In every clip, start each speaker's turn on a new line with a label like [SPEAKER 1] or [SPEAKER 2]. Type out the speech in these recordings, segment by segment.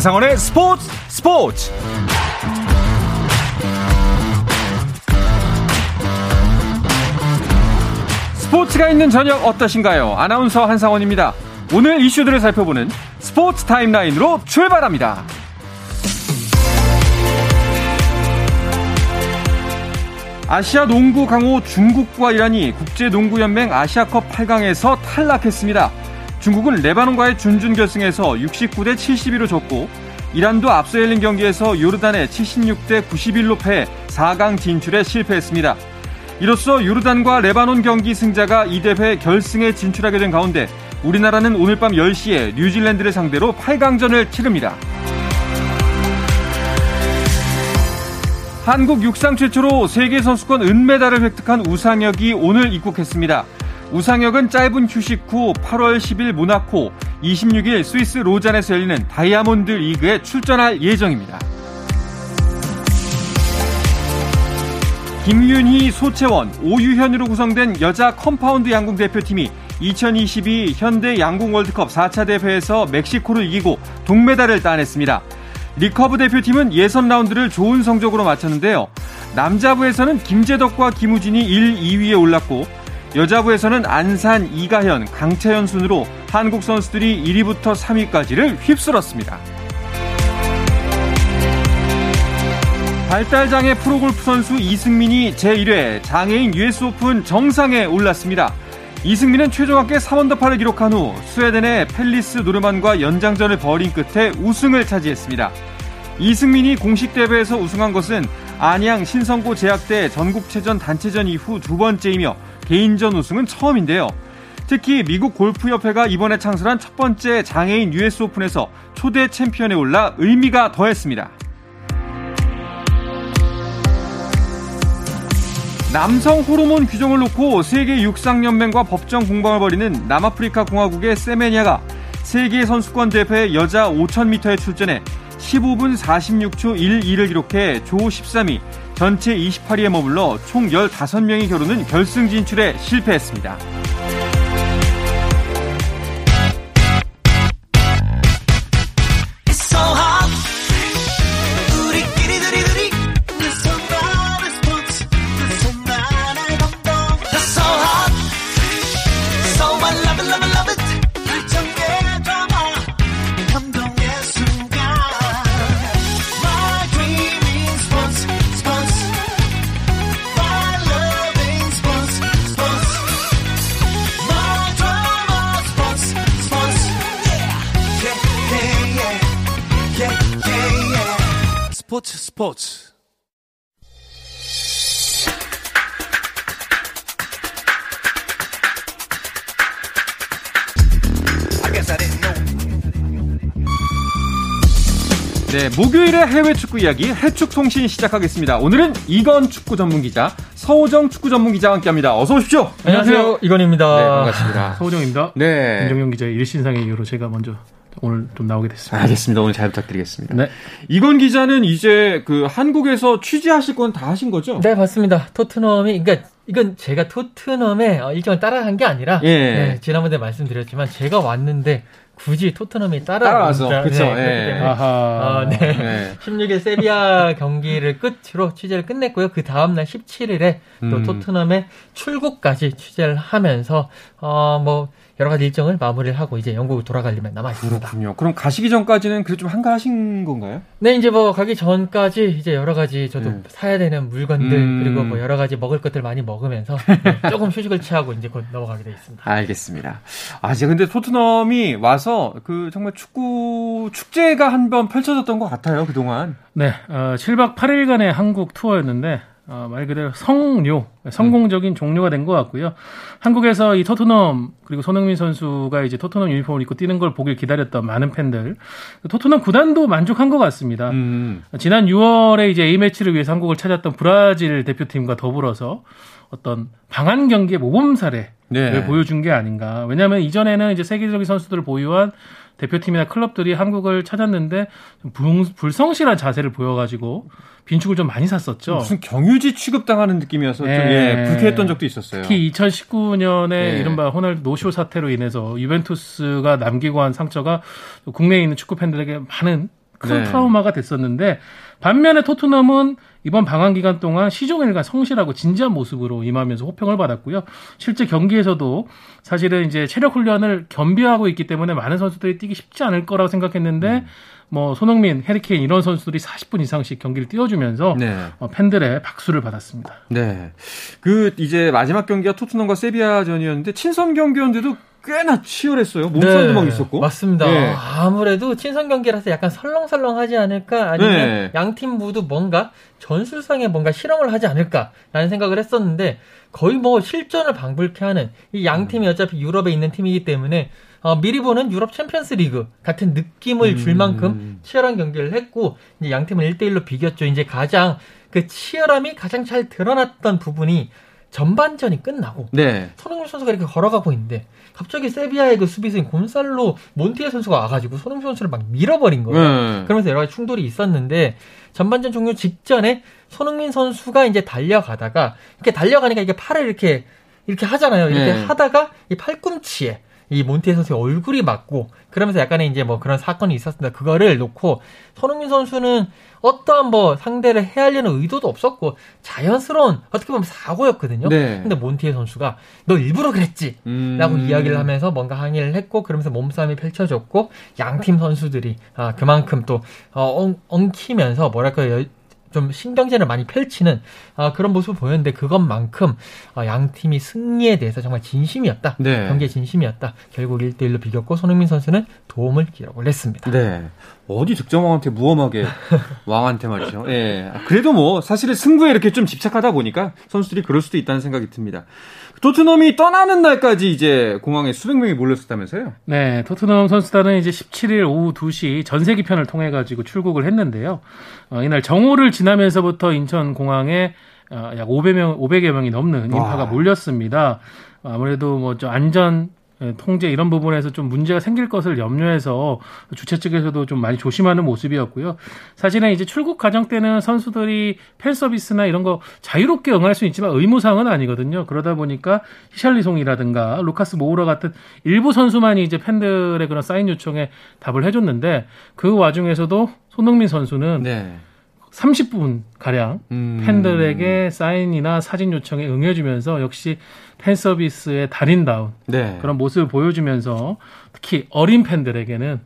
[SPEAKER 1] 한상원의 스포츠 스포츠 스포츠가 있는 저녁 어떠신가요? 아나운서 한상원입니다. 오늘 이슈들을 살펴보는 스포츠 타임라인으로 출발합니다. 아시아 농구 강호 중국과 이란이 국제농구연맹 아시아컵 8강에서 탈락했습니다. 중국은 레바논과의 준준 결승에서 69대 72로 졌고 이란도 앞서 열린 경기에서 요르단에 76대 91로 패해 4강 진출에 실패했습니다. 이로써 요르단과 레바논 경기 승자가 이 대회 결승에 진출하게 된 가운데 우리나라는 오늘 밤 10시에 뉴질랜드를 상대로 8강전을 치릅니다. 한국 육상 최초로 세계선수권 은메달을 획득한 우상혁이 오늘 입국했습니다. 우상혁은 짧은 휴식 후 8월 10일 모나코, 26일 스위스 로잔에서 열리는 다이아몬드 리그에 출전할 예정입니다. 김윤희, 소채원, 오유현으로 구성된 여자 컴파운드 양궁 대표팀이 2022 현대 양궁 월드컵 4차 대회에서 멕시코를 이기고 동메달을 따냈습니다. 리커브 대표팀은 예선 라운드를 좋은 성적으로 마쳤는데요. 남자부에서는 김제덕과 김우진이 1, 2위에 올랐고 여자부에서는 안산, 이가현, 강채영 순으로 한국 선수들이 1위부터 3위까지를 휩쓸었습니다. 발달장애 프로골프 선수 이승민이 제1회 장애인 US 오픈 정상에 올랐습니다. 이승민은 최종 합계 3언더파를 기록한 후 스웨덴의 펠릭스 노르만과 연장전을 벌인 끝에 우승을 차지했습니다. 이승민이 공식 대회에서 우승한 것은 안양 신성고 제약대 전국체전 단체전 이후 두 번째이며 개인전 우승은 처음인데요. 특히 미국 골프협회가 이번에 창설한 첫 번째 장애인 US 오픈에서 초대 챔피언에 올라 의미가 더했습니다. 남성 호르몬 규정을 놓고 세계 육상연맹과 법정 공방을 벌이는 남아프리카 공화국의 세메니아가 세계 선수권 대회 여자 5000m에 출전해 15분 46초 12를 기록해 조 13위, 전체 28위에 머물러 총 15명이 겨루는 결승 진출에 실패했습니다. 목요일의 해외 축구 이야기 해축 통신 시작하겠습니다. 오늘은 이건 축구 전문 기자 서호정 축구 전문 기자와 함께합니다. 어서 오십시오.
[SPEAKER 2] 안녕하세요, 이건입니다.
[SPEAKER 1] 네, 반갑습니다.
[SPEAKER 3] 서호정입니다.
[SPEAKER 1] 네,
[SPEAKER 3] 김정용 기자의 일신상의 이유로 제가 먼저 오늘 좀 나오게 됐습니다.
[SPEAKER 1] 알겠습니다. 오늘 잘 부탁드리겠습니다.
[SPEAKER 3] 네.
[SPEAKER 1] 이건 기자는 이제 그 한국에서 취재하실 건 다 하신 거죠?
[SPEAKER 2] 네, 맞습니다. 토트넘이 그러니까 이건 제가 토트넘의 어, 일정을 따라한 게 아니라
[SPEAKER 1] 예.
[SPEAKER 2] 네, 지난번에 말씀드렸지만 제가 왔는데 굳이 토트넘이 따라
[SPEAKER 1] 따라와서, 그쵸, 예.
[SPEAKER 3] 아하.
[SPEAKER 2] 어, 네.
[SPEAKER 1] 네.
[SPEAKER 2] 16일 세비야 경기를 끝으로 취재를 끝냈고요. 그 다음 날 17일에 또
[SPEAKER 1] 음.
[SPEAKER 2] 토트넘의 출국까지 취재를 하면서 어뭐 여러 가지 일정을 마무리를 하고 이제 영국으로 돌아갈 일만 남아 있습니다.
[SPEAKER 1] 그렇군요. 그럼 가시기 전까지는 그래도 좀 한가하신 건가요?
[SPEAKER 2] 네, 이제 뭐 가기 전까지 이제 여러 가지 저도
[SPEAKER 1] 음.
[SPEAKER 2] 사야 되는 물건들
[SPEAKER 1] 음.
[SPEAKER 2] 그리고 뭐 여러 가지 먹을 것들 많이 먹으면서 네, 조금 휴식을 취하고 이제 곧 넘어가게 돼 있습니다.
[SPEAKER 1] 알겠습니다. 아, 이제 근데 토트넘이 와서 그 정말 축구 축제가 한 번 펼쳐졌던 것 같아요, 그동안.
[SPEAKER 3] 네, 어, 7박 8일간의 한국 투어였는데 어, 말 그대로 성료, 성공적인 종료가 된 것 같고요. 한국에서 이 토트넘 그리고 손흥민 선수가 이제 토트넘 유니폼을 입고 뛰는 걸 보길 기다렸던 많은 팬들, 토트넘 구단도 만족한 것 같습니다.
[SPEAKER 1] 음.
[SPEAKER 3] 지난 6월에 이제 A 매치를 위해서 한국을 찾았던 브라질 대표팀과 더불어서 어떤 방한 경기의 모범 사례를
[SPEAKER 1] 네.
[SPEAKER 3] 보여준 게 아닌가. 왜냐하면 이전에는 이제 세계적인 선수들을 보유한 대표팀이나 클럽들이 한국을 찾았는데 좀 불, 불성실한 자세를 보여가지고 빈축을 좀 많이 샀었죠.
[SPEAKER 1] 무슨 경유지 취급당하는 느낌이어서 좀
[SPEAKER 3] 예.
[SPEAKER 1] 예, 불쾌했던 적도 있었어요.
[SPEAKER 3] 특히 2019년에
[SPEAKER 1] 네.
[SPEAKER 3] 이른바 호날두 노쇼 사태로 인해서 유벤투스가 남기고 한 상처가 국내에 있는 축구 팬들에게 많은 큰
[SPEAKER 1] 네.
[SPEAKER 3] 트라우마가 됐었는데 반면에 토트넘은 이번 방한 기간 동안 시종일관 성실하고 진지한 모습으로 임하면서 호평을 받았고요. 실제 경기에서도 사실은 이제 체력 훈련을 겸비하고 있기 때문에 많은 선수들이 뛰기 쉽지 않을 거라고 생각했는데
[SPEAKER 1] 음.
[SPEAKER 3] 뭐 손흥민, 해리케인 이런 선수들이 40분 이상씩 경기를 뛰어주면서
[SPEAKER 1] 네.
[SPEAKER 3] 어, 팬들의 박수를 받았습니다.
[SPEAKER 1] 네. 그 이제 마지막 경기가 토트넘과 세비야전이었는데 친선 경기였는데도 꽤나 치열했어요. 몸싸움도 막 있었고.
[SPEAKER 2] 네, 맞습니다.
[SPEAKER 1] 네.
[SPEAKER 2] 아무래도 친선 경기라서 약간 설렁설렁하지 않을까 아니면
[SPEAKER 1] 네.
[SPEAKER 2] 양팀 모두 뭔가 전술상에 뭔가 실험을 하지 않을까라는 생각을 했었는데 거의 뭐 실전을 방불케 하는 이 양 팀이 어차피 유럽에 있는 팀이기 때문에 어, 미리 보는 유럽 챔피언스 리그 같은 느낌을 줄
[SPEAKER 1] 음.
[SPEAKER 2] 만큼 치열한 경기를 했고 이제 양 팀은 1대1로 비겼죠. 이제 가장 그 치열함이 가장 잘 드러났던 부분이 전반전이 끝나고
[SPEAKER 1] 네.
[SPEAKER 2] 손흥민 선수가 이렇게 걸어가고 있는데 갑자기 세비야의 그 수비수인 곤살로 몬티에 선수가 와가지고 손흥민 선수를 막 밀어버린 거예요.
[SPEAKER 1] 네.
[SPEAKER 2] 그러면서 여러 가지 충돌이 있었는데 전반전 종료 직전에 손흥민 선수가 이제 달려가다가 이렇게 달려가니까 이게 팔을 이렇게 이렇게 하잖아요. 이렇게
[SPEAKER 1] 네.
[SPEAKER 2] 하다가 이 팔꿈치에 이 몬티에 선수의 얼굴이 맞고 그러면서 약간의 이제 뭐 그런 사건이 있었습니다. 그거를 놓고 손흥민 선수는 어떠한 뭐 상대를 해하려는 의도도 없었고 자연스러운 어떻게 보면 사고였거든요.
[SPEAKER 1] 네.
[SPEAKER 2] 근데 몬티에 선수가 너 일부러 그랬지.
[SPEAKER 1] 음.
[SPEAKER 2] 라고 이야기를 하면서 뭔가 항의를 했고 그러면서 몸싸움이 펼쳐졌고 양팀 선수들이 아, 그만큼 또 어, 엉, 엉키면서 뭐랄까 요 좀 신경전을 많이 펼치는 아, 그런 모습을 보였는데 그것만큼 어, 양 팀이 승리에 대해서 정말 진심이었다.
[SPEAKER 1] 네.
[SPEAKER 2] 경기의 진심이었다. 결국 1대1로 비겼고 손흥민 선수는 도움을 기록을 했습니다.
[SPEAKER 1] 네. 어디 득점왕한테 무엄하게 왕한테 말이죠. 예. 그래도 뭐 사실은 승부에 이렇게 좀 집착하다 보니까 선수들이 그럴 수도 있다는 생각이 듭니다. 토트넘이 떠나는 날까지 이제 공항에 수백 명이 몰렸었다면서요?
[SPEAKER 3] 네, 토트넘 선수단은 이제 17일 오후 2시 전세기 편을 통해 가지고 출국을 했는데요. 어, 이날 정오를 지나면서부터 인천 공항에 어, 약 500명 500여 명이 넘는 인파가
[SPEAKER 1] 와.
[SPEAKER 3] 몰렸습니다. 아무래도 뭐 좀 안전 예, 통제 이런 부분에서 좀 문제가 생길 것을 염려해서 주최 측에서도 좀 많이 조심하는 모습이었고요. 사실은 이제 출국 과정 때는 선수들이 팬 서비스나 이런 거 자유롭게 응할 수 있지만 의무사항은 아니거든요. 그러다 보니까 히샬리송이라든가 루카스 모우라 같은 일부 선수만이 이제 팬들의 그런 사인 요청에 답을 해줬는데 그 와중에서도 손흥민 선수는
[SPEAKER 1] 네.
[SPEAKER 3] 30분 가량
[SPEAKER 1] 음.
[SPEAKER 3] 팬들에게 사인이나 사진 요청에 응해주면서 역시 팬 서비스의 달인다운
[SPEAKER 1] 네.
[SPEAKER 3] 그런 모습을 보여주면서 특히 어린 팬들에게는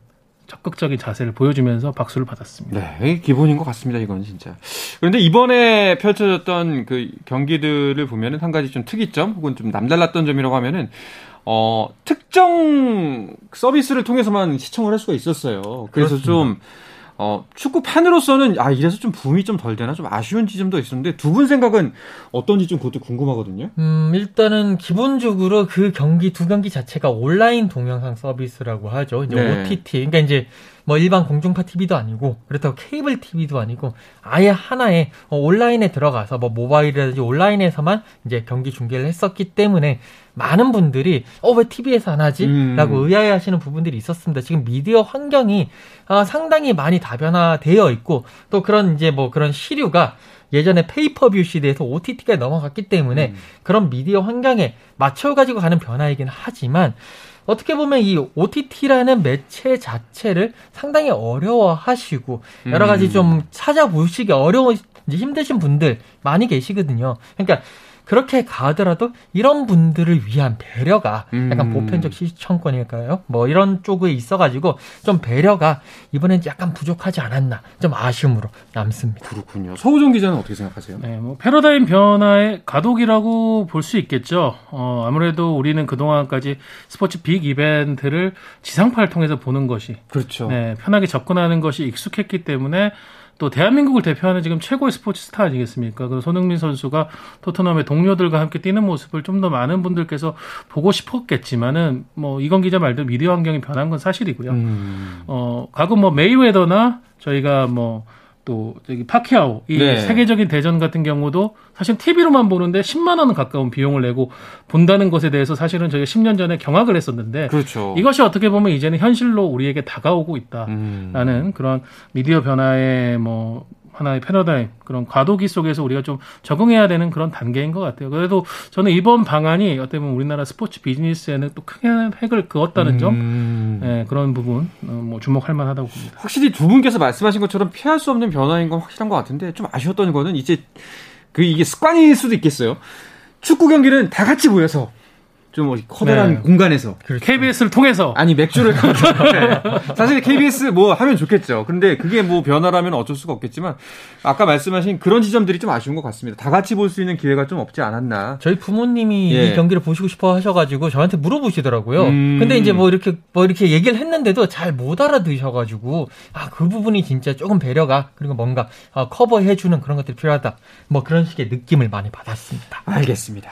[SPEAKER 3] 적극적인 자세를 보여주면서 박수를 받았습니다.
[SPEAKER 1] 네, 기본인 것 같습니다. 이건 진짜. 그런데 이번에 펼쳐졌던 그 경기들을 보면은 한 가지 좀 특이점 혹은 좀 남달랐던 점이라고 하면은 어 특정 서비스를 통해서만 시청을 할 수가 있었어요. 그래서
[SPEAKER 2] 그렇습니다.
[SPEAKER 1] 좀 어, 축구 팬으로서는 아 이래서 좀 부음이 좀 덜 되나 좀 아쉬운 지점도 있었는데 두 분 생각은 어떤지 좀 그것도 궁금하거든요.
[SPEAKER 2] 음, 일단은 기본적으로 그 경기 두 경기 자체가 온라인 동영상 서비스라고 하죠. 이제
[SPEAKER 1] 네.
[SPEAKER 2] OTT. 그러니까 이제 뭐 일반 공중파 TV도 아니고 그렇다고 케이블 TV도 아니고 아예 하나의 어, 온라인에 들어가서 뭐 모바일이라든지 온라인에서만 이제 경기 중계를 했었기 때문에 많은 분들이 어 왜 TV에서 안 하지?
[SPEAKER 1] 음.
[SPEAKER 2] 라고 의아해하시는 부분들이 있었습니다. 지금 미디어 환경이 아, 상당히 많이 다변화되어 있고 또 그런 이제 뭐 그런 시류가 예전에 페이퍼뷰 시대에서 OTT가 넘어갔기 때문에
[SPEAKER 1] 음.
[SPEAKER 2] 그런 미디어 환경에 맞춰 가지고 가는 변화이긴 하지만 어떻게 보면 이 OTT라는 매체 자체를 상당히 어려워하시고 여러 가지
[SPEAKER 1] 음.
[SPEAKER 2] 좀 찾아보시기 어려워 이제 힘드신 분들 많이 계시거든요. 그러니까 그렇게 가더라도 이런 분들을 위한 배려가 약간
[SPEAKER 1] 음.
[SPEAKER 2] 보편적 시청권일까요? 뭐 이런 쪽에 있어가지고 좀 배려가 이번엔 약간 부족하지 않았나 좀 아쉬움으로 남습니다.
[SPEAKER 1] 그렇군요. 서우정 기자는 어떻게 생각하세요?
[SPEAKER 3] 네, 뭐 패러다임 변화의 가독이라고 볼 수 있겠죠. 어, 아무래도 우리는 그동안까지 스포츠 빅 이벤트를 지상파를 통해서 보는 것이
[SPEAKER 1] 그렇죠.
[SPEAKER 3] 네, 편하게 접근하는 것이 익숙했기 때문에 또 대한민국을 대표하는 지금 최고의 스포츠 스타 아니겠습니까? 그 손흥민 선수가 토트넘의 동료들과 함께 뛰는 모습을 좀 더 많은 분들께서 보고 싶었겠지만은 뭐 이건 기자 말대로 미디어 환경이 변한 건 사실이고요.
[SPEAKER 1] 음.
[SPEAKER 3] 어, 과거 뭐 메이웨더나 저희가 뭐 또 저기 파키아오 이
[SPEAKER 1] 네.
[SPEAKER 3] 세계적인 대전 같은 경우도 사실 TV로만 보는데 10만 원은 가까운 비용을 내고 본다는 것에 대해서 사실은 저희가 10년 전에 경악을 했었는데
[SPEAKER 1] 그렇죠.
[SPEAKER 3] 이것이 어떻게 보면 이제는 현실로 우리에게 다가오고 있다라는
[SPEAKER 1] 음.
[SPEAKER 3] 그런 미디어 변화의 뭐 하나의 패러다임 그런 과도기 속에서 우리가 좀 적응해야 되는 그런 단계인 것 같아요. 그래도 저는 이번 방안이 어떻게 보면 우리나라 스포츠 비즈니스에는 또 큰 획을 그었다는 점
[SPEAKER 1] 음.
[SPEAKER 3] 네, 그런 부분 어, 뭐 주목할 만하다고 봅니다.
[SPEAKER 1] 확실히 두 분께서 말씀하신 것처럼 피할 수 없는 변화인 건 확실한 것 같은데 좀 아쉬웠던 거는 이제 그 이게 습관일 수도 있겠어요. 축구 경기는 다 같이 모여서 좀 커다란
[SPEAKER 3] 네.
[SPEAKER 1] 공간에서
[SPEAKER 3] KBS를 통해서
[SPEAKER 1] 아니 맥주를 네. 사실 KBS 뭐 하면 좋겠죠. 근데 그게 뭐 변화라면 어쩔 수가 없겠지만 아까 말씀하신 그런 지점들이 좀 아쉬운 것 같습니다. 다 같이 볼 수 있는 기회가 좀 없지 않았나.
[SPEAKER 2] 저희 부모님이
[SPEAKER 1] 예.
[SPEAKER 2] 이 경기를 보시고 싶어 하셔가지고 저한테 물어보시더라고요.
[SPEAKER 1] 음.
[SPEAKER 2] 근데 이제 뭐 이렇게 뭐 이렇게 얘기를 했는데도 잘 못 알아드셔가지고 아 그 부분이 진짜 조금 배려가 그리고 뭔가 아, 커버해주는 그런 것들이 필요하다. 뭐 그런 식의 느낌을 많이 받았습니다.
[SPEAKER 1] 알겠습니다.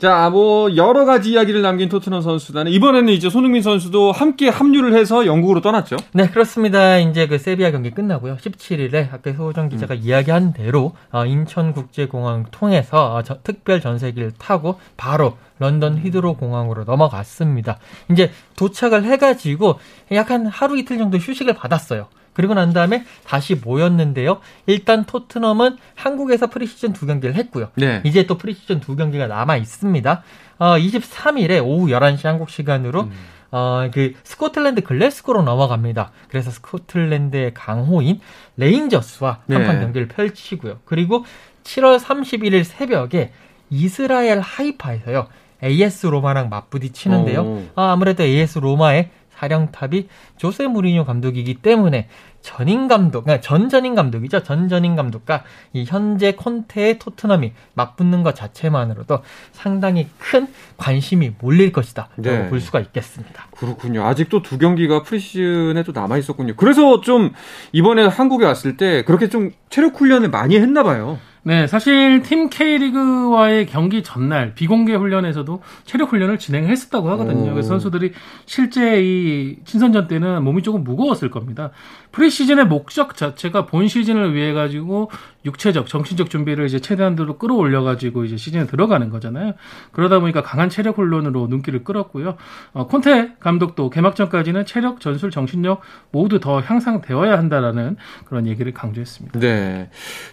[SPEAKER 1] 자, 뭐 여러 가지 이야기를 남긴 토트넘 선수단은 이번에는 이제 손흥민 선수도 함께 합류를 해서 영국으로 떠났죠.
[SPEAKER 2] 네, 그렇습니다. 이제 그 세비야 경기 끝나고요. 17일에 아까 소정 기자가 이야기한 대로 어, 인천국제공항 통해서 어, 저- 특별 전세기를 타고 바로 런던 히드로 공항으로 넘어갔습니다. 이제 도착을 해가지고 약간 하루 이틀 정도 휴식을 받았어요. 그리고 난 다음에 다시 모였는데요. 일단 토트넘은 한국에서 프리시즌 두 경기를 했고요.
[SPEAKER 1] 네.
[SPEAKER 2] 이제 또 프리시즌 두 경기가 남아 있습니다. 어, 23일에 오후 11시 한국 시간으로
[SPEAKER 1] 음.
[SPEAKER 2] 어, 그 스코틀랜드 글래스고로 넘어갑니다. 그래서 스코틀랜드의 강호인 레인저스와
[SPEAKER 1] 네.
[SPEAKER 2] 한판 경기를 펼치고요. 그리고 7월 31일 새벽에 이스라엘 하이파에서요. AS 로마랑 맞부딪히는데요.
[SPEAKER 1] 오.
[SPEAKER 2] 아, 아무래도 AS 로마의 사령탑이 조세 무리뉴 감독이기 때문에 전임 감독, 그러니까 전 전임 감독이죠. 전 전임 감독과 이 현재 콘테의 토트넘이 맞붙는 것 자체만으로도 상당히 큰 관심이 몰릴 것이다. 라고
[SPEAKER 1] 네.
[SPEAKER 2] 볼 수가 있겠습니다.
[SPEAKER 1] 그렇군요. 아직도 두 경기가 프리시즌에 또 남아 있었군요. 그래서 좀 이번에 한국에 왔을 때 그렇게 좀 체력 훈련을 많이 했나 봐요.
[SPEAKER 3] 네, 사실 팀 K리그와의 경기 전날 비공개 훈련에서도 체력 훈련을 진행했었다고 하거든요.
[SPEAKER 1] 오.
[SPEAKER 3] 그래서 선수들이 실제 이 친선전 때는 몸이 조금 무거웠을 겁니다. 프리시즌의 목적 자체가 본 시즌을 위해 가지고 육체적, 정신적 준비를 이제 최대한으로 끌어올려 가지고 이제 시즌에 들어가는 거잖아요. 그러다 보니까 강한 체력 훈련으로 눈길을 끌었고요. 어, 콘테 감독도 개막전까지는 체력, 전술, 정신력 모두 더 향상되어야 한다라는 그런 얘기를 강조했습니다.
[SPEAKER 1] 네.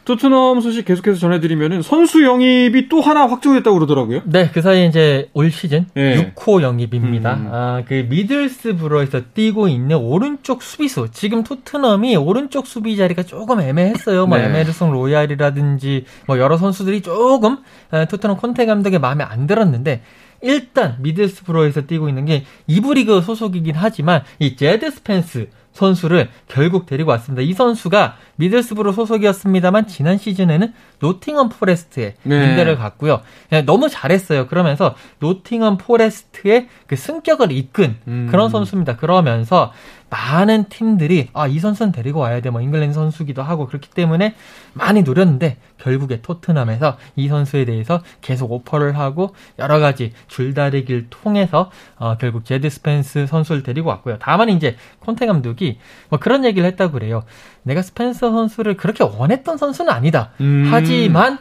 [SPEAKER 1] 토트넘 소식 계속해서 전해드리면은 선수 영입이 또 하나 확정됐다고 그러더라고요.
[SPEAKER 2] 네, 그 사이에 이제 올 시즌
[SPEAKER 1] 예.
[SPEAKER 2] 6호 영입입니다.
[SPEAKER 1] 음.
[SPEAKER 2] 아, 그 미들스브로에서 뛰고 있는 오른쪽 수비수. 지금 토트넘이 오른쪽 수비 자리가 조금 애매했어요. 뭐
[SPEAKER 1] 네.
[SPEAKER 2] 에메르송 로얄이라든지 뭐 여러 선수들이 조금 아, 토트넘 콘테 감독의 마음에 안 들었는데 일단 미들스브로에서 뛰고 있는 게 2부 리그 소속이긴 하지만 이 제드 스펜스 선수를 결국 데리고 왔습니다. 이 선수가 미들스브로 소속이었습니다만 지난 시즌에는 노팅엄 포레스트에
[SPEAKER 1] 네.
[SPEAKER 2] 임대를 갔고요. 그냥 너무 잘했어요. 그러면서 노팅엄 포레스트의 그 승격을 이끈
[SPEAKER 1] 음.
[SPEAKER 2] 그런 선수입니다. 그러면서 많은 팀들이 아 이 선수는 데리고 와야 돼. 뭐 잉글랜드 선수기도 하고 그렇기 때문에 많이 노렸는데 결국에 토트넘에서 이 선수에 대해서 계속 오퍼를 하고 여러 가지 줄다리기를 통해서 어, 결국 제드 스펜스 선수를 데리고 왔고요. 다만 이제 콘테 감독이 뭐 그런 얘기를 했다고 그래요. 내가 스펜서 선수를 그렇게 원했던 선수는 아니다.
[SPEAKER 1] 음.
[SPEAKER 2] 하지만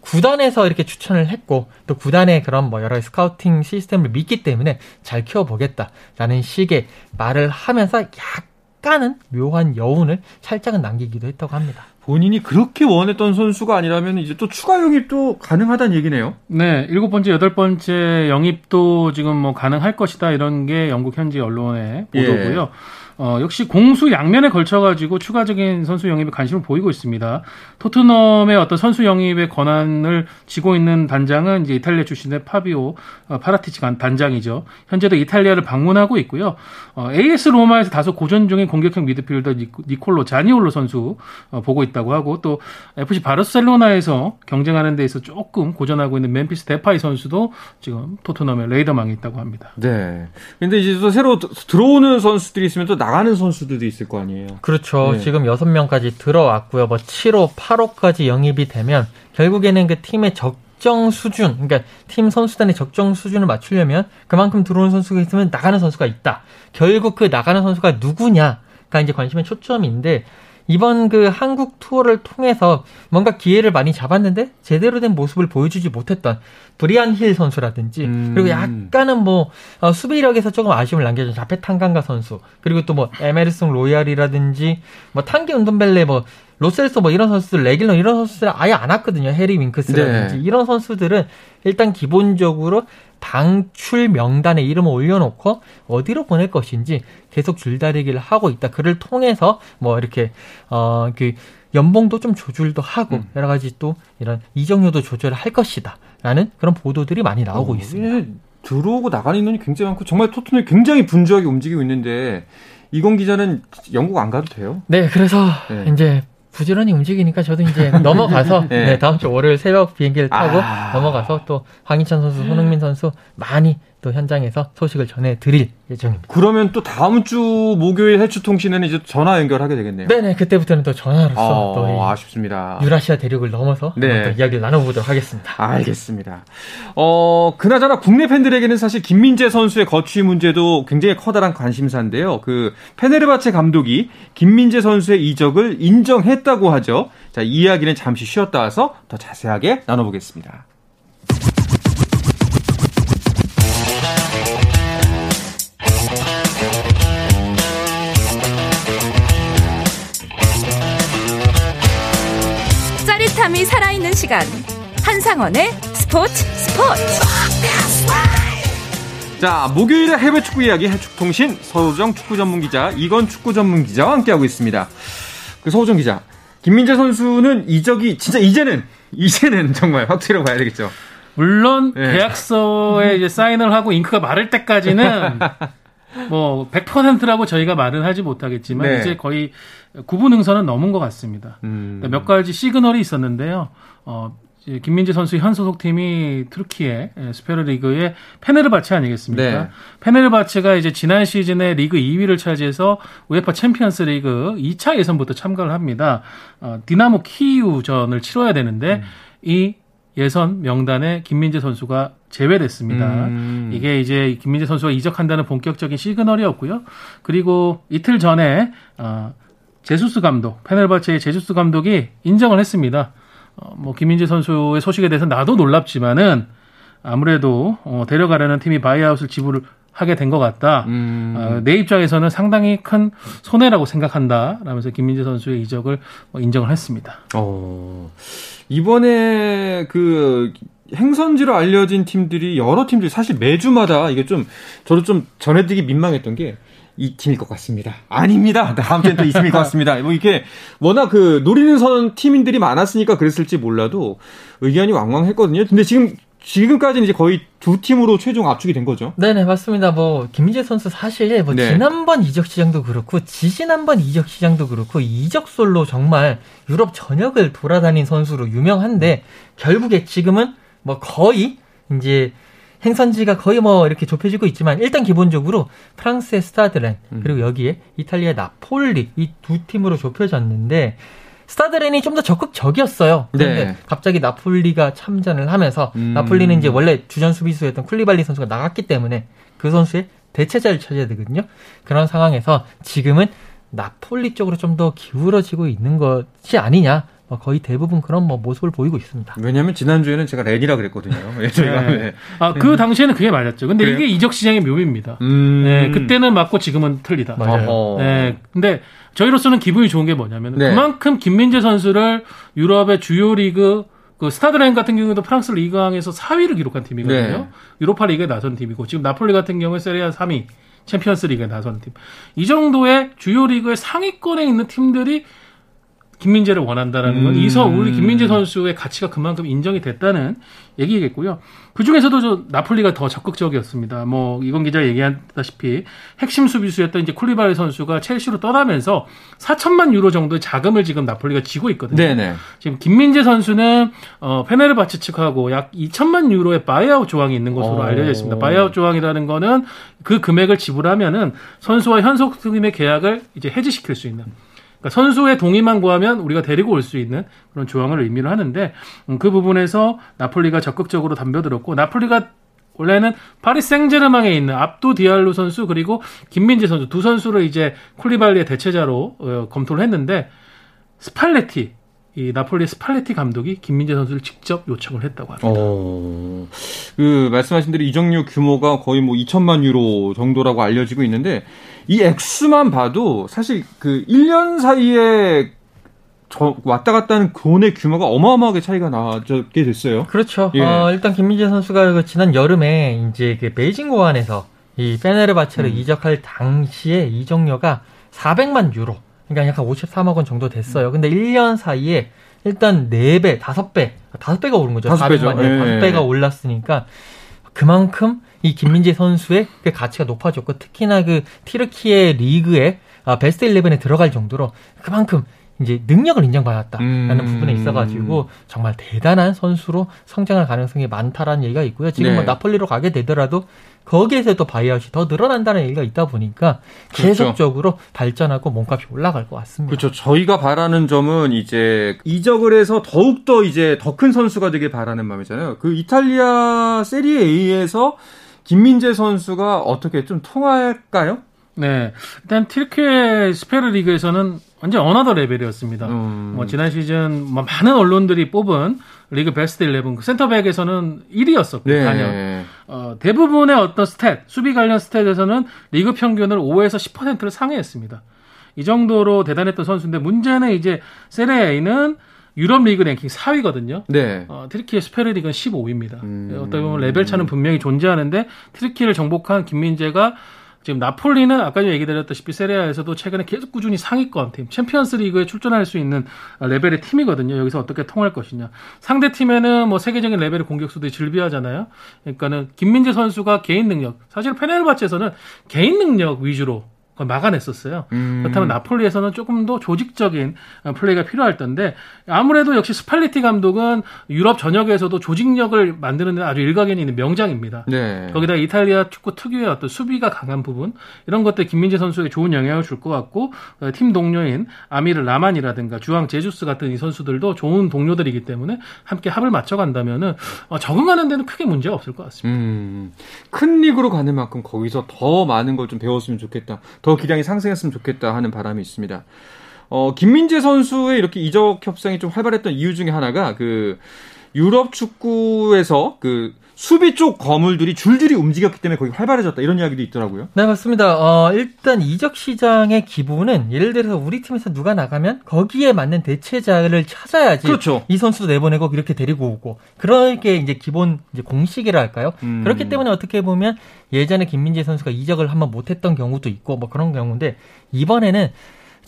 [SPEAKER 2] 구단에서 이렇게 추천을 했고 또 구단의 그런 뭐 여러 스카우팅 시스템을 믿기 때문에 잘 키워보겠다라는 식의 말을 하면서 약간은 묘한 여운을 살짝은 남기기도 했다고 합니다.
[SPEAKER 1] 본인이 그렇게 원했던 선수가 아니라면 이제 또 추가 영입도 가능하다는 얘기네요.
[SPEAKER 3] 네, 일곱 번째, 여덟 번째 영입도 지금 뭐 가능할 것이다 이런 게 영국 현지 언론의 보도고요. 어, 역시 공수 양면에 걸쳐가지고 추가적인 선수 영입에 관심을 보이고 있습니다. 토트넘의 어떤 선수 영입의 권한을 쥐고 있는 단장은 이제 이탈리아 출신의 파비오 어, 파라티치 간- 단장이죠. 현재도 이탈리아를 방문하고 있고요. 어, AS 로마에서 다소 고전 중인 공격형 미드필더 니콜로 자니올로 선수 어, 보고 있다고 하고 또 FC 바르셀로나에서 경쟁하는 데에서 조금 고전하고 있는 멤피스 데파이 선수도 지금 토트넘의 레이더망에 있다고 합니다.
[SPEAKER 1] 네. 근데 이제 또 새로 드- 들어오는 선수들이 있으면 또 나 가는 선수들도 있을 거 아니에요.
[SPEAKER 2] 그렇죠.
[SPEAKER 1] 네.
[SPEAKER 2] 지금 6명까지 들어왔고요. 뭐 7호, 8호까지 영입이 되면 결국에는 그 팀의 적정 수준, 그러니까 팀 선수단의 적정 수준을 맞추려면 그만큼 들어오는 선수가 있으면 나가는 선수가 있다. 결국 그 나가는 선수가 누구냐가 이제 관심의 초점인데 이번 그 한국 투어를 통해서 뭔가 기회를 많이 잡았는데 제대로 된 모습을 보여주지 못했던 브리안 힐 선수라든지
[SPEAKER 1] 음.
[SPEAKER 2] 그리고 약간은 뭐 어, 수비력에서 조금 아쉬움을 남겨준 자페 탕강가 선수 그리고 또 뭐 에메르송 로얄이라든지 뭐 탕기 은돔벨레 뭐 로셀소 뭐 이런 선수들, 레길론 이런 선수들 아예 안 왔거든요. 해리 윙크스라든지
[SPEAKER 1] 네.
[SPEAKER 2] 이런 선수들은 일단 기본적으로 방출 명단에 이름을 올려놓고 어디로 보낼 것인지 계속 줄다리기를 하고 있다. 그를 통해서 뭐 이렇게 어그 연봉도 좀 조절도 하고
[SPEAKER 1] 음.
[SPEAKER 2] 여러 가지 또 이런 이적료도 조절을 할 것이다라는 그런 보도들이 많이 나오고
[SPEAKER 1] 어,
[SPEAKER 2] 있습니다.
[SPEAKER 1] 예, 들어오고 나가는 인원이 굉장히 많고 정말 토트넘이 굉장히 분주하게 움직이고 있는데 이건 기자는 영국 안 가도 돼요?
[SPEAKER 2] 네, 그래서
[SPEAKER 1] 네.
[SPEAKER 2] 이제 부지런히 움직이니까 저도 이제 넘어가서
[SPEAKER 1] 네.
[SPEAKER 2] 네, 다음 주 월요일 새벽 비행기를 타고
[SPEAKER 1] 아.
[SPEAKER 2] 넘어가서 또 황희찬 선수, 손흥민 선수 많이 또 현장에서 소식을 전해드릴 예정입니다.
[SPEAKER 1] 그러면 또 다음 주 목요일 해추통신에는 이제 전화 연결하게 되겠네요.
[SPEAKER 2] 네네, 그때부터는 또 전화로서
[SPEAKER 1] 어,
[SPEAKER 2] 또이
[SPEAKER 1] 아쉽습니다.
[SPEAKER 2] 유라시아 대륙을 넘어서
[SPEAKER 1] 네.
[SPEAKER 2] 이야기를 나눠보도록 하겠습니다.
[SPEAKER 1] 알겠습니다. 어, 그나저나 국내 팬들에게는 사실 김민재 선수의 거취 문제도 굉장히 커다란 관심사인데요. 그 페네르바체 감독이 김민재 선수의 이적을 인정했다고 하죠. 자, 이 이야기는 잠시 쉬었다 와서 더 자세하게 나눠보겠습니다.
[SPEAKER 4] 짜릿함이 살아있는 시간 한상원의 스포츠 스포츠
[SPEAKER 1] 자, 목요일에 해외 축구 이야기 해축통신 서우정 축구 전문 기자 이건 축구 전문 기자와 함께하고 있습니다. 그 서우정 기자, 김민재 선수는 이적이 진짜 이제는 이제는 정말 확실하고 봐야 되겠죠.
[SPEAKER 3] 물론
[SPEAKER 1] 네.
[SPEAKER 3] 계약서에 이제 사인을 하고 잉크가 마를 때까지는 뭐 100%라고 저희가 말은 하지 못하겠지만
[SPEAKER 1] 네.
[SPEAKER 3] 이제 거의 9부 능선은 넘은 것 같습니다.
[SPEAKER 1] 음.
[SPEAKER 3] 몇 가지 시그널이 있었는데요. 어, 김민재 선수 현 소속팀이 튀르키예, 쉬페르 리그의 페네르바체 아니겠습니까?
[SPEAKER 1] 네.
[SPEAKER 3] 페네르바체가 이제 지난 시즌에 리그 2위를 차지해서 UEFA 챔피언스 리그 2차 예선부터 참가를 합니다. 어, 디나모 키이우전을 치러야 되는데
[SPEAKER 1] 음.
[SPEAKER 3] 이 예선 명단에 김민재 선수가 제외됐습니다.
[SPEAKER 1] 음.
[SPEAKER 3] 이게 이제 김민재 선수가 이적한다는 본격적인 시그널이었고요. 그리고 이틀 전에 어, 제수스 감독, 페넬바체의 제수스 감독이 인정을 했습니다. 어, 뭐 김민재 선수의 소식에 대해서 나도 놀랍지만은 아무래도 어, 데려가려는 팀이 바이아웃을 지불을 하게 된 것 같다.
[SPEAKER 1] 음.
[SPEAKER 3] 어, 내 입장에서는 상당히 큰 손해라고 생각한다. 라면서 김민재 선수의 이적을 뭐 인정을 했습니다.
[SPEAKER 1] 어, 이번에 그 행선지로 알려진 팀들이 여러 팀들이 사실 매주마다 이게 좀 저도 좀 전해드리기 민망했던 게 이 팀일 것 같습니다. 아닙니다. 다음 주엔 또이 팀일 것 같습니다. 뭐 이렇게 워낙 그 노리는 선 팀인들이 많았으니까 그랬을지 몰라도 의견이 왕왕했거든요. 근데 지금 지금까지는 이제 거의 두 팀으로 최종 압축이 된 거죠.
[SPEAKER 2] 네네 맞습니다. 뭐 김민재 선수 사실 뭐
[SPEAKER 1] 네.
[SPEAKER 2] 지난번 이적 시장도 그렇고 지지난번 이적 시장도 그렇고 이적솔로 정말 유럽 전역을 돌아다닌 선수로 유명한데 결국에 지금은 뭐 거의 이제 행선지가 거의 뭐 이렇게 좁혀지고 있지만 일단 기본적으로 프랑스의 스타드렌
[SPEAKER 1] 음.
[SPEAKER 2] 그리고 여기에 이탈리아의 나폴리 이 두 팀으로 좁혀졌는데 스타드렌이 좀 더 적극적이었어요. 그런데
[SPEAKER 1] 네.
[SPEAKER 2] 갑자기 나폴리가 참전을 하면서
[SPEAKER 1] 음.
[SPEAKER 2] 나폴리는 이제 원래 주전 수비수였던 쿨리발리 선수가 나갔기 때문에 그 선수의 대체자를 찾아야 되거든요. 그런 상황에서 지금은 나폴리 쪽으로 좀 더 기울어지고 있는 것이 아니냐. 뭐 거의 대부분 그런 뭐 모습을 보이고 있습니다.
[SPEAKER 1] 왜냐하면 지난주에는 제가 렌이라 그랬거든요. 예, 저희가.
[SPEAKER 3] 네.
[SPEAKER 1] 네.
[SPEAKER 3] 아, 그 당시에는 그게 맞았죠. 근데
[SPEAKER 1] 그래요?
[SPEAKER 3] 이게 이적 시장의 묘미입니다.
[SPEAKER 1] 음.
[SPEAKER 3] 네, 그때는 맞고 지금은 틀리다.
[SPEAKER 2] 맞아요.
[SPEAKER 1] 어허.
[SPEAKER 3] 네, 근데 저희로서는 기분이 좋은 게 뭐냐면
[SPEAKER 1] 네.
[SPEAKER 3] 그만큼 김민재 선수를 유럽의 주요 리그 그 스타드 렌 같은 경우에도 프랑스 리그앙에서 4위를 기록한 팀이거든요.
[SPEAKER 1] 네.
[SPEAKER 3] 유로파 리그에 나선 팀이고 지금 나폴리 같은 경우에 세리에 A 3위, 챔피언스 리그에 나선 팀. 이 정도의 주요 리그의 상위권에 있는 팀들이 김민재를 원한다라는 건
[SPEAKER 1] 음.
[SPEAKER 3] 이서 우리 김민재 선수의 가치가 그만큼 인정이 됐다는 얘기겠고요. 그 중에서도 저 나폴리가 더 적극적이었습니다. 뭐 이건 기자 얘기했다시피 핵심 수비수였던 이제 쿨리발리 선수가 첼시로 떠나면서 4천만 유로 정도의 자금을 지금 나폴리가 쥐고 있거든요.
[SPEAKER 1] 네네.
[SPEAKER 3] 지금 김민재 선수는 어, 페네르바체 측하고 약 2천만 유로의 buyout 조항이 있는 것으로
[SPEAKER 1] 오.
[SPEAKER 3] 알려져 있습니다. buyout 조항이라는 거는 그 금액을 지불하면은 선수와 현 소속 팀의 계약을 이제 해지시킬 수 있는 그러니까 선수의 동의만 구하면 우리가 데리고 올 수 있는 그런 조항을 의미를 하는데 음, 그 부분에서 나폴리가 적극적으로 덤벼들었고 나폴리가 원래는 파리 생제르맹에 있는 압두 디알로 선수 그리고 김민재 선수 두 선수를 이제 쿨리발리의 대체자로 어, 검토를 했는데 스팔레티 이 나폴리 스팔레티 감독이 김민재 선수를 직접 요청을 했다고 합니다.
[SPEAKER 1] 어, 그 말씀하신 대로 이적료 규모가 거의 뭐 2천만 유로 정도라고 알려지고 있는데 이 액수만 봐도 사실 그 1년 사이에 저 왔다 갔다 하는 돈의 규모가 어마어마하게 차이가 나게 됐어요.
[SPEAKER 2] 그렇죠.
[SPEAKER 1] 예.
[SPEAKER 2] 어, 일단 김민재 선수가 그 지난 여름에 이제 그 베이징 고안에서 이 페네르바체를
[SPEAKER 1] 음.
[SPEAKER 2] 이적할 당시에 이적료가 400만 유로, 그러니까 약 53억 원 정도 됐어요. 근데 1년 사이에 일단 4배, 5배, 5배가 오른 거죠.
[SPEAKER 1] 다섯 배죠.
[SPEAKER 2] 400만,
[SPEAKER 1] 예.
[SPEAKER 2] 5배가 올랐으니까 그만큼 이 김민재 선수의 그 가치가 높아졌고 특히나 그 튀르키예 리그에 아, 베스트 11에 들어갈 정도로 그만큼 이제 능력을 인정받았다라는
[SPEAKER 1] 음.
[SPEAKER 2] 부분에 있어가지고 정말 대단한 선수로 성장할 가능성이 많다라는 얘기가 있고요. 지금 뭐
[SPEAKER 1] 네.
[SPEAKER 2] 나폴리로 가게 되더라도 거기에서 또 바이아웃이 더 늘어난다는 얘기가 있다 보니까
[SPEAKER 1] 그렇죠.
[SPEAKER 2] 계속적으로 발전하고 몸값이 올라갈 것 같습니다.
[SPEAKER 1] 그렇죠. 저희가 바라는 점은 이제 이적을 해서 더욱 더 이제 더 큰 선수가 되길 바라는 마음이잖아요. 그 이탈리아 세리에 A에서 김민재 선수가 어떻게 좀 통할까요?
[SPEAKER 3] 네. 일단 튀르키예 쉬페르 리그에서는 완전 another level이었습니다.
[SPEAKER 1] 음.
[SPEAKER 3] 뭐 지난 시즌 뭐 많은 언론들이 뽑은 리그 베스트 11, 그 센터백에서는 1위였었고
[SPEAKER 1] 네.
[SPEAKER 3] 단연. 어, 대부분의 어떤 stat, 수비 관련 stat에서는 리그 평균을 5에서 10%를 상회했습니다. 이 정도로 대단했던 선수인데 문제는 이제 세리에 A는 유럽 리그 랭킹 4위거든요.
[SPEAKER 1] 네.
[SPEAKER 3] 어, 튀르키예 쉬페르 리그는 15위입니다.
[SPEAKER 1] 음.
[SPEAKER 3] 어떻게 보면 레벨 차는 분명히 존재하는데 튀르키예를 정복한 김민재가 지금 나폴리는 아까 얘기 드렸다시피 세리에 A에서도 최근에 계속 꾸준히 상위권 팀, 챔피언스 리그에 출전할 수 있는 레벨의 팀이거든요. 여기서 어떻게 통할 것이냐. 상대 팀에는 뭐 세계적인 레벨의 공격수들이 즐비하잖아요. 그러니까는 김민재 선수가 개인 능력, 사실 페네르바체에서는 개인 능력 위주로 막아냈었어요.
[SPEAKER 1] 음.
[SPEAKER 3] 그렇다면 나폴리에서는 조금 더 조직적인 어, 플레이가 필요할 텐데 아무래도 역시 스팔레티 감독은 유럽 전역에서도 조직력을 만드는 데 아주 일가견이 있는 명장입니다.
[SPEAKER 1] 네.
[SPEAKER 3] 거기다 이탈리아 축구 특유의 어떤 수비가 강한 부분 이런 것들 김민재 선수에게 좋은 영향을 줄 것 같고 어, 팀 동료인 아미르 라흐마니라든가 주앙 제주스 같은 이 선수들도 좋은 동료들이기 때문에 함께 합을 맞춰간다면은 어, 적응하는 데는 크게 문제가 없을 것 같습니다.
[SPEAKER 1] 음, 큰 리그로 가는 만큼 거기서 더 많은 걸 좀 배웠으면 좋겠다. 더 기량이 상승했으면 좋겠다 하는 바람이 있습니다. 어, 김민재 선수의 이렇게 이적 협상이 좀 활발했던 이유 중에 하나가 그 유럽 축구에서 그 수비 쪽 거물들이 줄줄이 움직였기 때문에 거기 활발해졌다 이런 이야기도 있더라고요.
[SPEAKER 2] 네, 맞습니다. 어, 일단 이적 시장의 기본은 예를 들어서 우리 팀에서 누가 나가면 거기에 맞는 대체자를 찾아야지
[SPEAKER 1] 그렇죠.
[SPEAKER 2] 이 선수도 내보내고 이렇게 데리고 오고 그렇게 이제 기본 이제 공식이라 할까요?
[SPEAKER 1] 음.
[SPEAKER 2] 그렇기 때문에 어떻게 보면 예전에 김민재 선수가 이적을 한번 못했던 경우도 있고 뭐 그런 경우인데 이번에는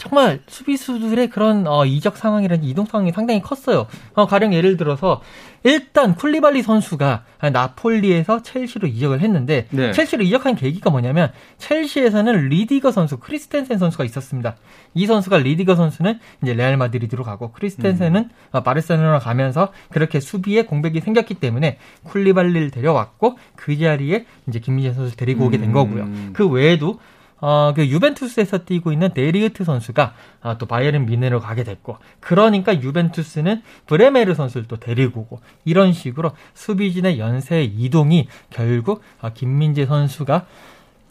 [SPEAKER 2] 정말 수비수들의 그런 어, 이적 상황이라든지 이동 상황이 상당히 컸어요. 어, 가령 예를 들어서 일단 쿨리발리 선수가 나폴리에서 첼시로 이적을 했는데
[SPEAKER 1] 네.
[SPEAKER 2] 첼시로 이적한 계기가 뭐냐면 첼시에서는 리디거 선수 크리스텐센 선수가 있었습니다. 이 선수가 리디거 선수는 이제 레알 마드리드로 가고 크리스텐센은 어, 바르셀로나 가면서 그렇게 수비에 공백이 생겼기 때문에 쿨리발리를 데려왔고 그 자리에 이제 김민재 선수를 데리고 오게 된
[SPEAKER 1] 음.
[SPEAKER 2] 거고요. 그 외에도 어, 그 유벤투스에서 뛰고 있는 데리우트 선수가 아, 또 바이에른 미네로 가게 됐고, 그러니까 유벤투스는 브레메르 선수를 또 데리고 오고, 이런 식으로 수비진의 연쇄 이동이 결국 아, 김민재 선수가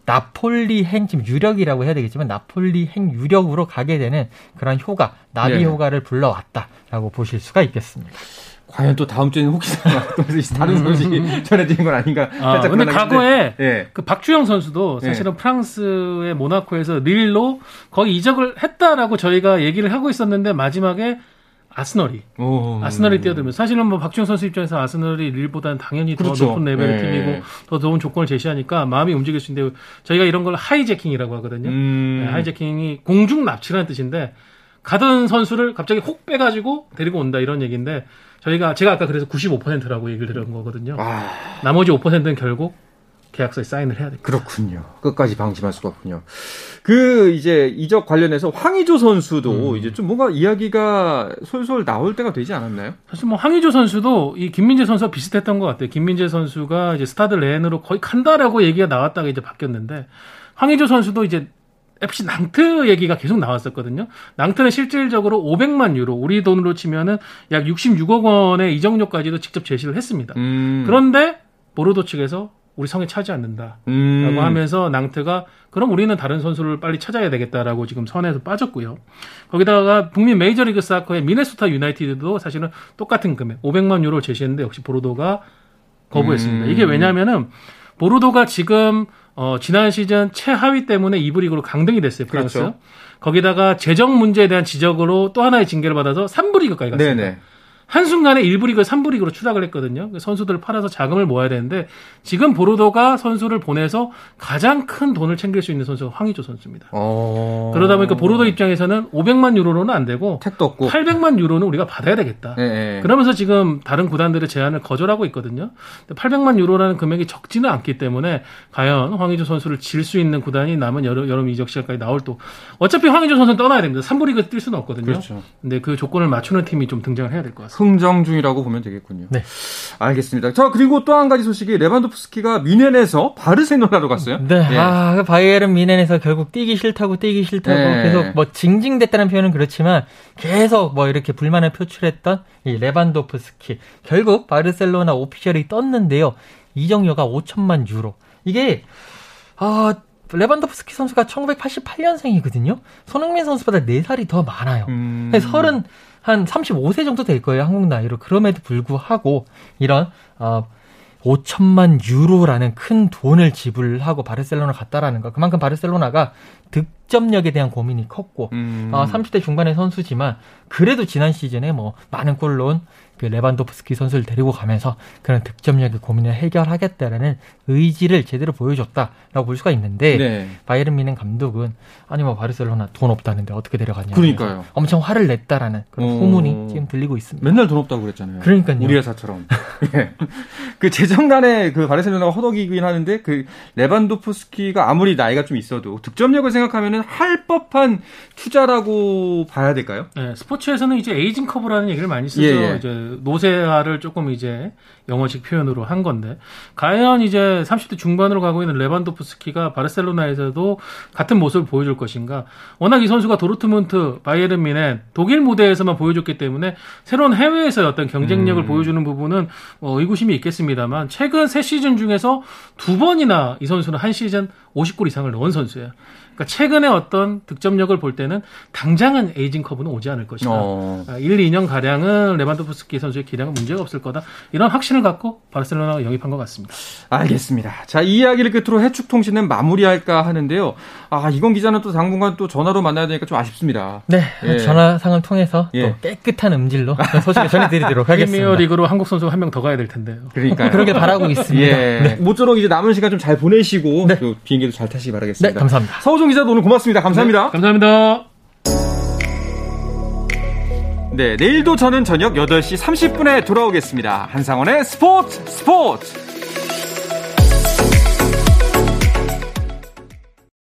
[SPEAKER 2] 나폴리 행 지금 유력이라고 해야 되겠지만 나폴리 행 유력으로 가게 되는 그런 효과, 나비
[SPEAKER 1] 네.
[SPEAKER 2] 효과를 불러왔다라고 보실 수가 있겠습니다.
[SPEAKER 1] 과연 또 다음 주에는 혹시나 또 다른 소식이 전해지는 건 아닌가.
[SPEAKER 3] 아, 근데 과거에.
[SPEAKER 1] 예.
[SPEAKER 3] 그 박주영 선수도 사실은 프랑스의 모나코에서 릴로 거기 이적을 했다라고 저희가 얘기를 하고 있었는데 마지막에 아스널이
[SPEAKER 1] 오.
[SPEAKER 3] 아스널이 뛰어들면서 사실은 뭐 박주영 선수 입장에서 아스널이 릴보다는 당연히 더
[SPEAKER 1] 그렇죠.
[SPEAKER 3] 높은 레벨의
[SPEAKER 1] 네.
[SPEAKER 3] 팀이고 더 좋은 조건을 제시하니까 마음이 움직일 수 있는데 저희가 이런 걸 하이제킹이라고 하거든요.
[SPEAKER 1] 음.
[SPEAKER 3] 네, 하이제킹이 공중 납치라는 뜻인데 가던 선수를 갑자기 혹 빼가지고 데리고 온다 이런 얘기인데 저희가 제가 아까 그래서 95%라고 얘기를 드린 거거든요.
[SPEAKER 1] 아,
[SPEAKER 3] 나머지 5%는 결국 계약서에 사인을 해야 돼요.
[SPEAKER 1] 그렇군요. 끝까지 방심할 수가 없군요. 그 이제 이적 관련해서 황의조 선수도 이제 좀 뭔가 이야기가 솔솔 나올 때가 되지 않았나요?
[SPEAKER 3] 사실 뭐 황의조 선수도 이 김민재 선수와 비슷했던 것 같아요. 김민재 선수가 이제 스타드 렌으로 거의 간다라고 얘기가 나왔다가 이제 바뀌었는데 황의조 선수도 이제 FC 낭트 얘기가 계속 나왔었거든요. 낭트는 실질적으로 500만 유로, 우리 돈으로 치면은 약 66억 원의 이적료까지도 직접 제시를 했습니다.
[SPEAKER 1] 음.
[SPEAKER 3] 그런데 보르도 측에서 우리 성에 차지 않는다.
[SPEAKER 1] 음.
[SPEAKER 3] 라고 하면서 낭트가 그럼 우리는 다른 선수를 빨리 찾아야 되겠다라고 지금 선에서 빠졌고요. 거기다가 북미 메이저리그 사커의 미네소타 유나이티드도 사실은 똑같은 금액 500만 유로 제시했는데 역시 보르도가 거부했습니다.
[SPEAKER 1] 음.
[SPEAKER 3] 이게 왜냐면은 보르도가 지금 어, 지난 시즌 최하위 때문에 2부 리그로 강등이 됐어요. 프랑스.
[SPEAKER 1] 그렇죠.
[SPEAKER 3] 거기다가 재정 문제에 대한 지적으로 또 하나의 징계를 받아서 3부 리그까지 갔습니다.
[SPEAKER 1] 네네.
[SPEAKER 3] 한순간에 1부 리그, 3부 리그로 추락을 했거든요. 그 선수들을 팔아서 자금을 모아야 되는데 지금 보르도가 선수를 보내서 가장 큰 돈을 챙길 수 있는 선수가 황의조 선수입니다.
[SPEAKER 1] 어...
[SPEAKER 3] 그러다 보니까 보르도 입장에서는 500만 유로로는 안 되고
[SPEAKER 1] 택도 없고.
[SPEAKER 3] 800만 유로는 우리가 받아야 되겠다.
[SPEAKER 1] 네, 네.
[SPEAKER 3] 그러면서 지금 다른 구단들의 제안을 거절하고 있거든요. 800만 유로라는 금액이 적지는 않기 때문에 과연 황의조 선수를 질 수 있는 구단이 남은 여름, 여름 이적 시간까지 나올 또 어차피 황의조 선수는 떠나야 됩니다. 3부 리그 뛸 수는 없거든요.
[SPEAKER 1] 그렇죠.
[SPEAKER 3] 근데 그 조건을 맞추는 팀이 좀 등장을 해야 될 것 같습니다.
[SPEAKER 1] 흥정 중이라고 보면 되겠군요.
[SPEAKER 2] 네.
[SPEAKER 1] 알겠습니다. 자, 그리고 또 한 가지 소식이 레반도프스키가 미넨에서 바르셀로나로 갔어요.
[SPEAKER 2] 네,
[SPEAKER 1] 예.
[SPEAKER 2] 아, 그 바이에른 미넨에서 결국 뛰기 싫다고 뛰기 싫다고
[SPEAKER 1] 네.
[SPEAKER 2] 계속 뭐 징징댔다는 표현은 그렇지만 계속 뭐 이렇게 불만을 표출했던 이 레반도프스키 결국 바르셀로나 오피셜이 떴는데요. 이정료가 5천만 유로. 이게 아 레반도프스키 선수가 1988년생이거든요. 손흥민 선수보다 4살이 더 많아요.
[SPEAKER 1] 음...
[SPEAKER 2] 서른 한 35세 정도 될 거예요 한국 나이로. 그럼에도 불구하고 이런 어 5천만 유로라는 큰 돈을 지불하고 바르셀로나 갔다라는 거 그만큼 바르셀로나가 득점력에 대한 고민이 컸고
[SPEAKER 1] 음...
[SPEAKER 2] 어, 30대 중반의 선수지만 그래도 지난 시즌에 뭐 많은 골 넣은 그 레반도프스키 선수를 데리고 가면서 그런 득점력의 고민을 해결하겠다라는 의지를 제대로 보여줬다라고 볼 수가 있는데
[SPEAKER 1] 네.
[SPEAKER 2] 바이에른 미넨 감독은 아니 뭐 바르셀로나 돈 없다는데 어떻게 데려갔냐
[SPEAKER 1] 그러니까요.
[SPEAKER 2] 엄청 화를 냈다라는 그런
[SPEAKER 1] 어.
[SPEAKER 2] 소문이 지금 들리고 있습니다.
[SPEAKER 1] 맨날 돈 없다고 그랬잖아요.
[SPEAKER 2] 그러니까요.
[SPEAKER 1] 우리 회사처럼. 예. 그 재정난에 그 바르셀로나가 허덕이긴 하는데 그 레반도프스키가 아무리 나이가 좀 있어도 득점력을 생각하면은 할 법한 투자라고 봐야 될까요?
[SPEAKER 3] 네, 스포츠에서는 이제 aging curve라는 얘기를 많이 쓰죠.
[SPEAKER 1] 예, 예.
[SPEAKER 3] 이제 노쇠화를 조금 이제 영어식 표현으로 한 건데 과연 이제 30대 중반으로 가고 있는 레반도프스키가 바르셀로나에서도 같은 모습을 보여줄 것인가? 워낙 이 선수가 도르트문트, 바이에른 뮌헨, 독일 무대에서만 보여줬기 때문에 새로운 해외에서의 어떤 경쟁력을
[SPEAKER 1] 음.
[SPEAKER 3] 보여주는 부분은 어, 의구심이 있겠습니다만 최근 세 시즌 중에서 두 번이나 이 선수는 한 시즌 50골 이상을 넣은 선수예요. 그러니까 최근에 어떤 득점력을 볼 때는 당장은 aging curve는 오지 않을 것이다.
[SPEAKER 1] 어.
[SPEAKER 3] 아, 1, 2년 가량은 레반도프스키 선수의 기량은 문제가 없을 거다. 이런 확신을 갖고 바르셀로나가 영입한 것 같습니다.
[SPEAKER 1] 알겠습니다. 자, 이 이야기를 끝으로 해축 통신은 마무리할까 하는데요. 아, 이건 기자는 또 당분간 또 전화로 만나야 되니까 좀 아쉽습니다.
[SPEAKER 2] 네,
[SPEAKER 1] 예.
[SPEAKER 2] 전화상을 통해서
[SPEAKER 1] 예.
[SPEAKER 2] 또 깨끗한 음질로 소식을 전해드리도록 하겠습니다.
[SPEAKER 3] 리그로 한국 선수가 한 명 더 가야 될 텐데요.
[SPEAKER 1] 그러니까요.
[SPEAKER 2] 그러길 바라고 있습니다.
[SPEAKER 1] 예.
[SPEAKER 2] 네.
[SPEAKER 1] 모쪼록 이제 남은 시간 좀 잘 보내시고
[SPEAKER 2] 네.
[SPEAKER 1] 또 비행기도 잘 타시기
[SPEAKER 2] 네,
[SPEAKER 1] 바라겠습니다.
[SPEAKER 2] 감사합니다.
[SPEAKER 1] 서우종 기자도 오늘 고맙습니다. 감사합니다.
[SPEAKER 3] 감사합니다.
[SPEAKER 1] 네, 내일도 저는 저녁 8시 30분에 돌아오겠습니다. 한상원의 스포츠 스포츠!